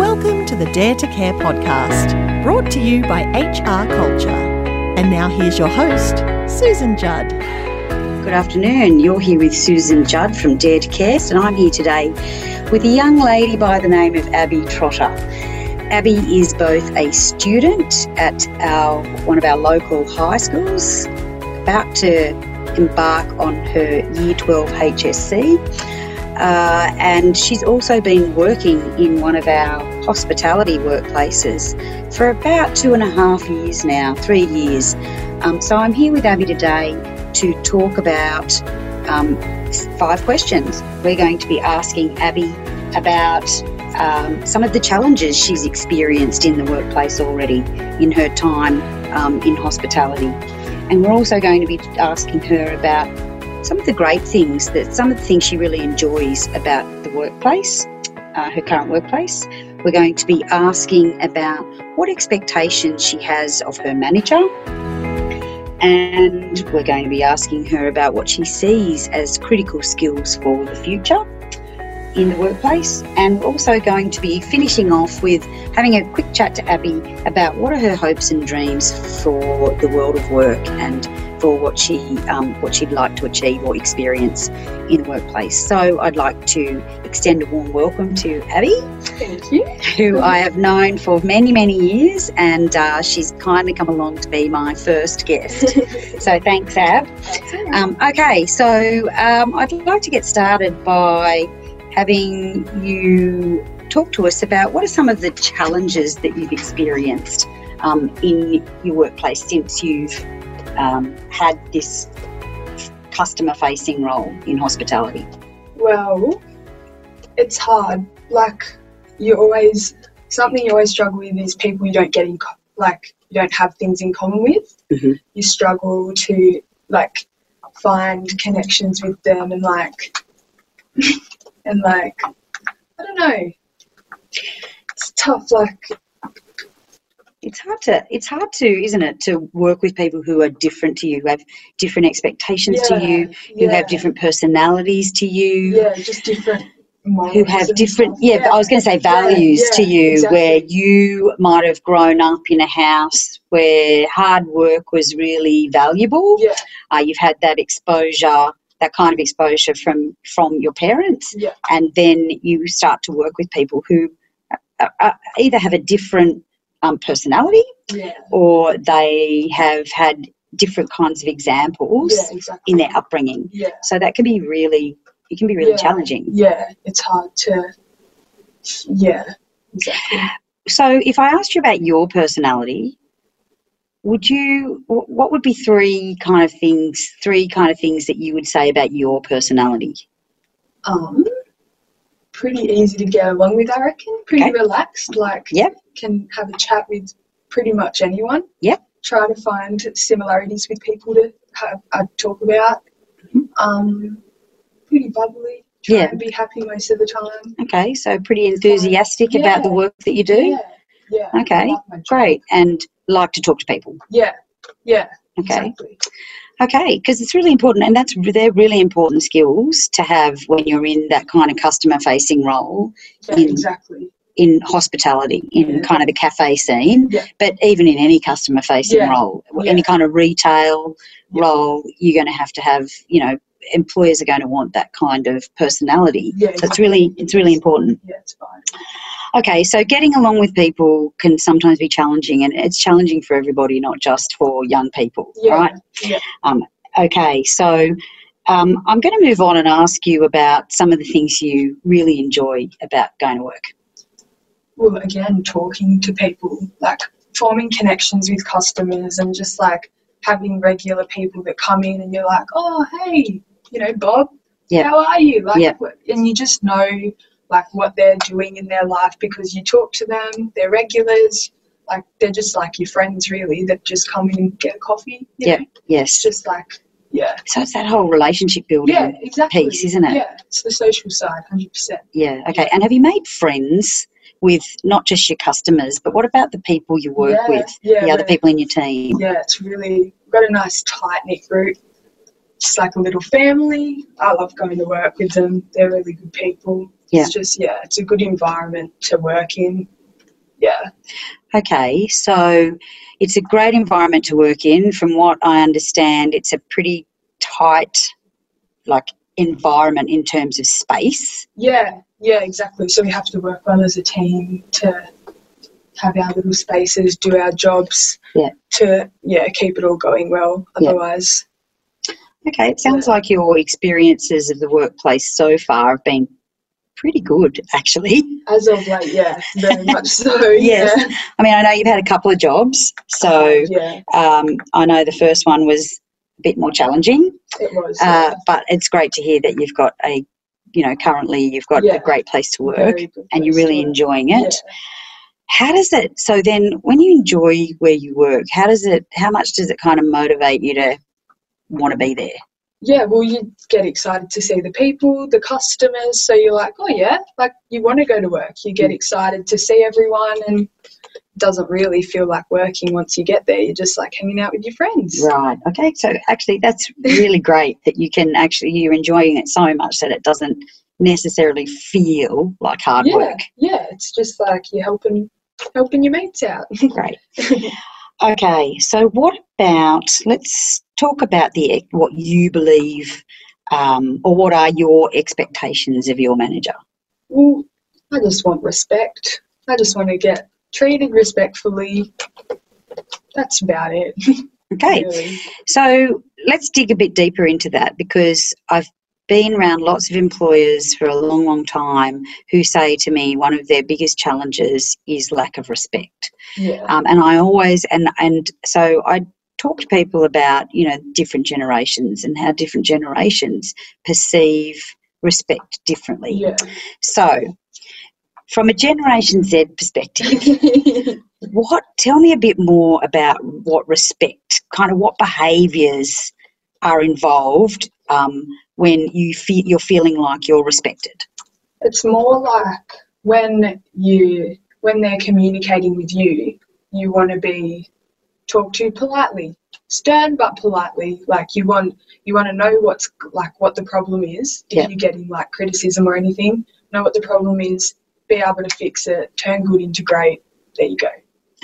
Welcome to the Dare to Care podcast, brought to you by HR Culture. And now here's your host, Susan Judd. Good afternoon. You're here with Susan Judd from Dare to Care, and I'm here today with a young lady by the name of Abbie Trotter. Abbie is both a student at our one of our local high schools, about to embark on her Year 12 HSC uh, and she's also been working in one of our hospitality workplaces for about two and a half years now, three years. Um, so I'm here with Abbie today to talk about um, five questions. We're going to be asking Abbie about um, some of the challenges she's experienced in the workplace already in her time um, in hospitality. And we're also going to be asking her about some of the great things that some of the things she really enjoys about the workplace, uh, her current workplace. We're going to be asking about what expectations she has of her manager. And we're going to be asking her about what she sees as critical skills for the future in the workplace. And also going to be finishing off with having a quick chat to Abbie about what are her hopes and dreams for the world of work and for what she um, what she'd like to achieve or experience in the workplace. So I'd like to extend a warm welcome to Abbie, Thank you. who I have known for many many years, and uh, she's kindly come along to be my first guest. so thanks, Ab. Um, okay, so um, I'd like to get started by having you talk to us about what are some of the challenges that you've experienced um, in your workplace since you've um, had this customer facing role in hospitality? Well, it's hard. Like you always something you always struggle with is people you don't get in co- like you don't have things in common with. Mhm. You struggle to like find connections with them and like and like I don't know. It's tough. Like It's hard to it's hard to, isn't it, to work with people who are different to you, who have different expectations to you, who yeah, have different personalities to you. yeah, just different. who have different stuff. yeah, i was going to say values yeah, to you exactly. where you might have grown up in a house where hard work was really valuable Yeah, uh, you've had that exposure that kind of exposure from from your parents yeah, and then you start to work with people who uh, uh, either have a different um, personality yeah, or they have had different kinds of examples yeah, exactly. in their upbringing Yeah. so that can be really it can be really Yeah. challenging yeah, it's hard to, yeah, exactly. So, if I asked you about your personality, would you? What would be three kind of things? Three kind of things that you would say about your personality? Um, pretty easy to get along with, I reckon. Pretty Okay. relaxed, like Yep. can have a chat with pretty much anyone. Yeah. Try to find similarities with people to have uh, talk about. Mhm. Um, pretty bubbly. Try Yeah. and be happy most of the time. Okay, so pretty enthusiastic about the work that you do. Yeah. Yeah. Okay, like. Great, and like to talk to people. Yeah. Yeah. Okay, Exactly. Okay, because it's really important, and that's they're really important skills to have when you're in that kind of customer-facing role Yeah, In- exactly. in hospitality, in Yeah. kind of the cafe scene, Yeah. but even in any customer facing Yeah. role, any kind of retail role, you're going to have to have, you know, employers are going to want that kind of personality. Yeah. So it's really, it's really important. Yeah, it's fine. Okay, so getting along with people can sometimes be challenging, and it's challenging for everybody, not just for young people, Yeah. right? Yeah. Um, okay, so um, I'm going to move on and ask you about some of the things you really enjoy about going to work. well, again, talking to people, like forming connections with customers and just like having regular people that come in and you're like, oh, hey, you know, Bob, Yeah. how are you? Like, Yeah. and you just know like what they're doing in their life because you talk to them, they're regulars, like they're just like your friends really that just come in and get a coffee. Yeah. know? Yes. It's just like, yeah. So it's that whole relationship building Yeah, exactly. piece, isn't it? Yeah, it's the social side, 100%. Yeah, okay. And have you made friends with not just your customers, but what about the people you work Yeah, with, yeah, the other people in your team? yeah, it's really got a nice tight knit group. Just like a little family. I love going to work with them. They're really good people. Yeah. It's just yeah, it's a good environment to work in. Yeah. Okay, so it's a great environment to work in. From what I understand, it's a pretty tight, like environment in terms of space. Yeah, yeah, exactly. So we have to work well as a team to have our little spaces, do our jobs. Yeah. To yeah, keep it all going well. Yeah. Otherwise, Okay, it sounds like your experiences of the workplace so far have been pretty good, actually. as of late, yeah, very much so. Yes. I mean, I know you've had a couple of jobs, so Yeah, um, I know the first one was a bit more challenging, it was. uh, but it's great to hear that you've got a, you know, currently you've got Yeah. a great place to work and you're really enjoying Yeah. it. How does it? So then, when you enjoy where you work, how does it? How much does it kind of motivate you to want to be there? Yeah, well, you get excited to see the people, the customers. So you're like, oh, yeah, like you want to go to work. You Mm. get excited to see everyone, and it doesn't really feel like working once you get there. You're just like hanging out with your friends. Right. Okay. So actually, that's really great that you can actually you're enjoying it so much that it doesn't necessarily feel like hard yeah, work. yeah, it's just like you're helping helping your mates out. Great. Okay. So what about? Let's talk about the what you believe, um, or what are your expectations of your manager? well, I just want respect. I just want to get treated respectfully. That's about it. Okay. really. So let's dig a bit deeper into that because I've been around lots of employers for a long, long time who say to me one of their biggest challenges is lack of respect. Yeah. Um, and I always and and so I talk to people about you know different generations and how different generations perceive respect differently. Yeah. So from a Generation Z perspective, what tell me a bit more about what respect kind of what behaviors are involved um, when you feel you're feeling like you're respected It's more like when you when they're communicating with you, you want to be talked to politely, stern but politely. Like you want you want to know what's like what the problem is. If Yeah. you're getting like criticism or anything, know what the problem is, be able to fix it, turn good into great. There you go.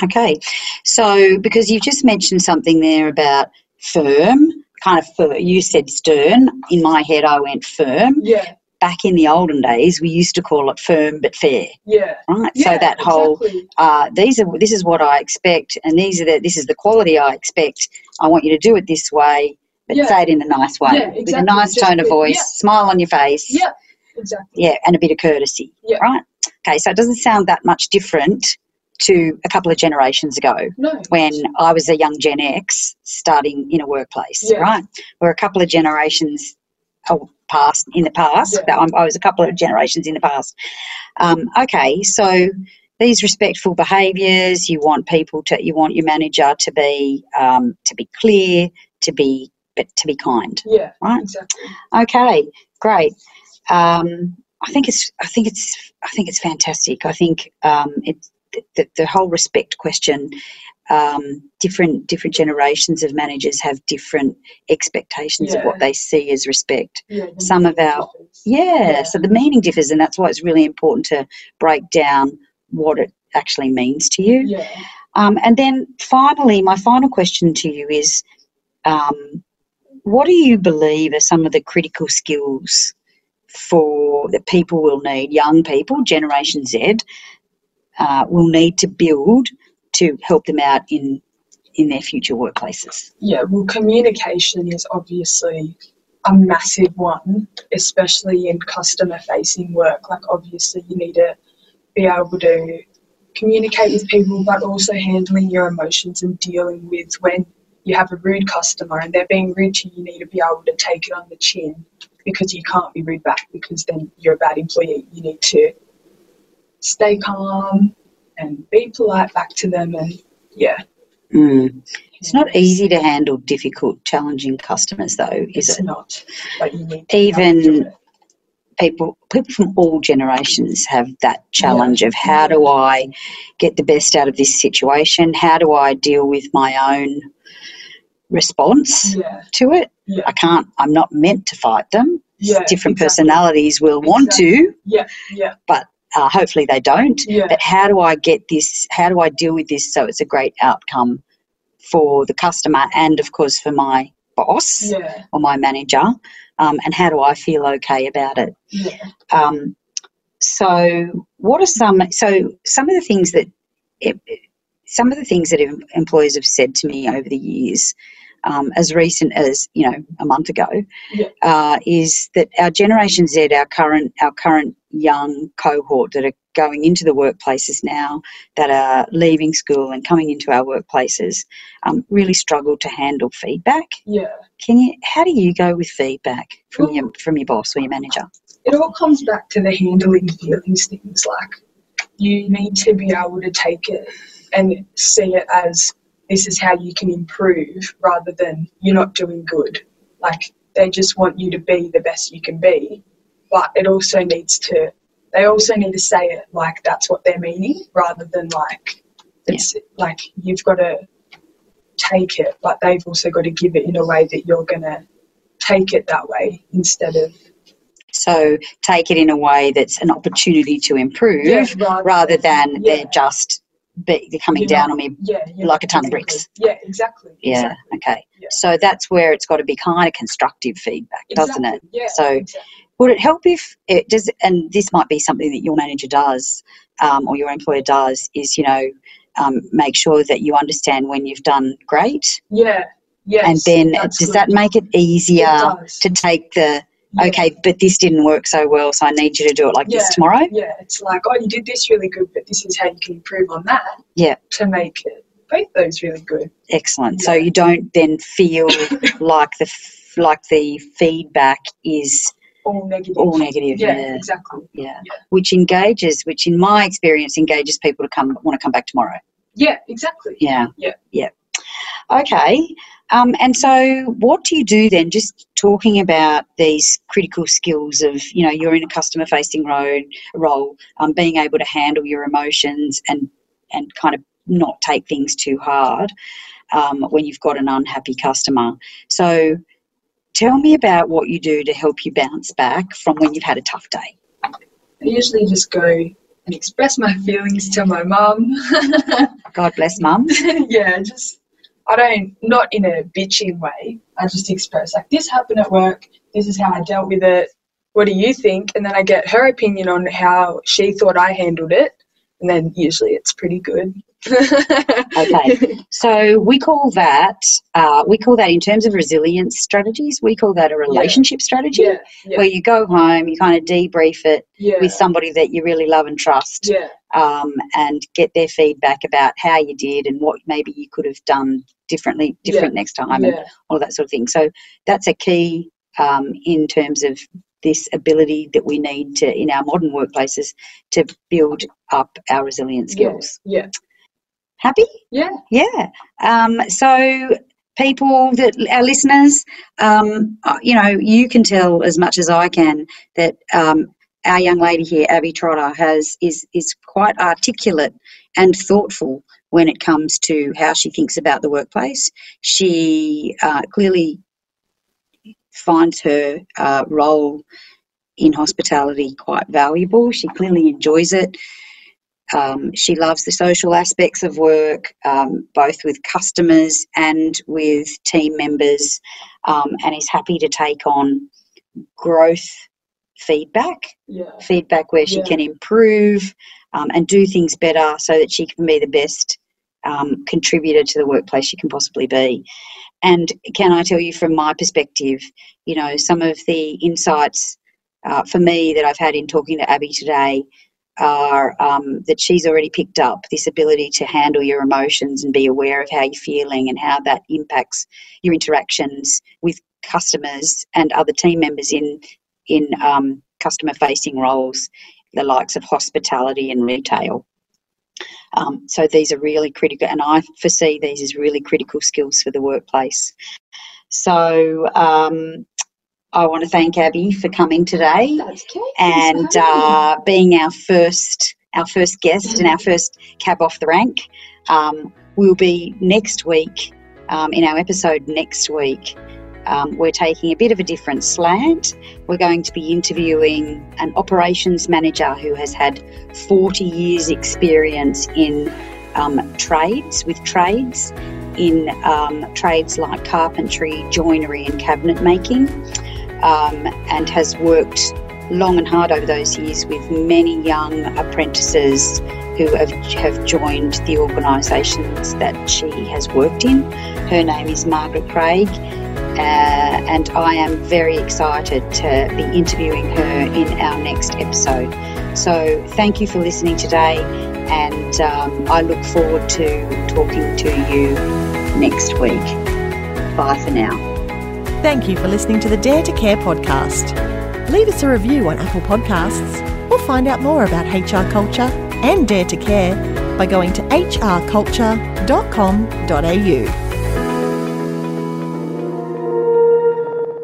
okay so because you've just mentioned something there about firm kind of firm you said stern in my head i went firm Yeah, back in the olden days we used to call it firm but fair yeah. right yeah so that whole exactly. uh, these are this is what I expect, and these are the this is the quality I expect. I want you to do it this way, but Yeah. say it in a nice way, Yeah, with a nice Just tone of voice, smile on your face, Yeah, exactly. yeah, and a bit of courtesy, Yeah. right? Okay, so it doesn't sound that much different to a couple of generations ago No. when I was a young Gen X starting in a workplace, right? We're a couple of generations oh, past in the past. Yeah. I'm- I was a couple of generations in the past. Um, okay, so these respectful behaviours, you want people to, you want your manager to be um, to be clear, to be but to be kind. Yeah, Right. exactly. Okay, great. Um, I think it's I think it's I think it's fantastic. I think um, it's the, the whole respect question. Um, different different generations of managers have different expectations of what they see as respect. Yeah. Some of our- Yeah, Yeah. so the meaning differs, and that's why it's really important to break down what it actually means to you. Yeah. Um, and then finally, my final question to you is um, what do you believe are some of the critical skills for that people will need, young people, Generation Z, uh, will need to build to help them out in in their future workplaces? Yeah, well, communication is obviously a massive one, especially in customer facing work. Like, obviously, you need to be able to communicate with people, but also handling your emotions and dealing with when you have a rude customer and they're being rude to you, you need to be able to take it on the chin because you can't be rude back because then you're a bad employee. You need to stay calm and be polite back to them and, yeah. Mm. It's not easy to handle difficult, challenging customers, though, is It's it? not. But you need to be able to do Even people people from all generations have that challenge of how do I get the best out of this situation? How do I deal with my own response Yeah, to it? yeah, I can't I'm not meant to fight them. Yeah, different exactly. personalities will want to, Yeah, yeah, uh, hopefully they don't. yeah, But how do I get this? How do I deal with this so it's a great outcome for the customer and, of course, for my boss yeah, or my manager? Um, and how do I feel okay about it? yeah, Um, so, what are some? So, some of the things that it, some of the things that employers have said to me over the years, um, as recent as you know a month ago, Yeah. uh, is that our Generation Z, our current our current young cohort that are going into the workplaces now, that are leaving school and coming into our workplaces, um, really struggle to handle feedback. yeah. Can you? How do you go with feedback from Well- your from your boss or your manager? It all comes back to the handling feelings things. Like you need to be able to take it and see it as this is how you can improve rather than you're not doing good. Like they just want you to be the best you can be, but it also needs to. They also need to say it like that's what they're meaning rather than like it's like you've got to take it, but they've also got to give it in a way that you're gonna take it that way instead of So take it in a way that's an opportunity to improve rather than yeah. they're just be, they're coming down on me. yeah, yeah, like a ton of bricks. Yeah, exactly. Yeah, exactly. okay. Yeah. So that's where it's got to be kind of constructive feedback, doesn't it? Yeah. So- exactly. Would it help if it does? And this might be something that your manager does um, or your employer does is, you know, um, make sure that you understand when you've done great. yeah, yes, and then does good. that make it easier It to take the, Yeah. okay, but this didn't work so well, so I need you to do it like this tomorrow? Yeah, it's like, oh, you did this really good, but this is how you can improve on that. Yeah. To make it both those really good. Excellent. So you don't then feel like the like the feedback is All negative. all negative. Yeah, Yeah, exactly. yeah. Yeah. Which engages, which in my experience engages people to come want to come back tomorrow. Yeah, exactly. Yeah. Yeah. Yeah. Okay. Um, and so, what do you do then? Just talking about these critical skills of, you know, you're in a customer-facing road role, um, being able to handle your emotions and and kind of not take things too hard um, when you've got an unhappy customer. So, tell me about what you do to help you bounce back from when you've had a tough day. I usually just go and express my feelings to my mum. God bless, Mum. yeah, just I don't not in a bitching way. I just express like this happened at work. This is how I dealt with it. What do you think? And then I get her opinion on how she thought I handled it. And then usually it's pretty good. Okay. So we call that uh, we call that in terms of resilience strategies. We call that a relationship strategy, yeah, yeah, where you go home, you kind of debrief it yeah, with somebody that you really love and trust, yeah, um, and get their feedback about how you did and what maybe you could have done differently, Yeah. different next time, and yeah, all that sort of thing. So that's a key um, in terms of this ability that we need to in our modern workplaces to build up our resilience yeah, skills. yeah, Happy? yeah, Yeah. Um, so, people that our listeners, um, uh, you know, you can tell as much as I can that um, our young lady here, Abbie Trotter, has is is quite articulate and thoughtful when it comes to how she thinks about the workplace. She uh, clearly finds her uh, role in hospitality quite valuable. She clearly enjoys it. Um, she loves the social aspects of work, um, both with customers and with team members, um, and is happy to take on growth feedback, yeah, feedback where she Yeah. can improve um, and do things better so that she can be the best um, contributor to the workplace you can possibly be. And can I tell you from my perspective, you know, some of the insights uh, for me that I've had in talking to Abbie today are um, that she's already picked up this ability to handle your emotions and be aware of how you're feeling and how that impacts your interactions with customers and other team members in in um, customer facing roles, the likes of hospitality and retail. Um, so these are really critical, and I foresee these as really critical skills for the workplace. So um, I want to thank Abbie for coming today and uh, being our first our first guest and our first cab off the rank. Um, we'll be next week um, in our episode next week. Um, we're taking a bit of a different slant. We're going to be interviewing an operations manager who has had 40 years' experience in um, trades, with trades, in um, trades like carpentry, joinery, and cabinet making, um, and has worked long and hard over those years with many young apprentices who have, have joined the organisations that she has worked in. Her name is Margaret Craig, uh, and I am very excited to be interviewing her in our next episode. So, thank you for listening today, and um, I look forward to talking to you next week. Bye for now. Thank you for listening to the Dare to Care podcast. Leave us a review on Apple Podcasts or find out more about HR culture and Dare to Care by going to hrculture.com.au.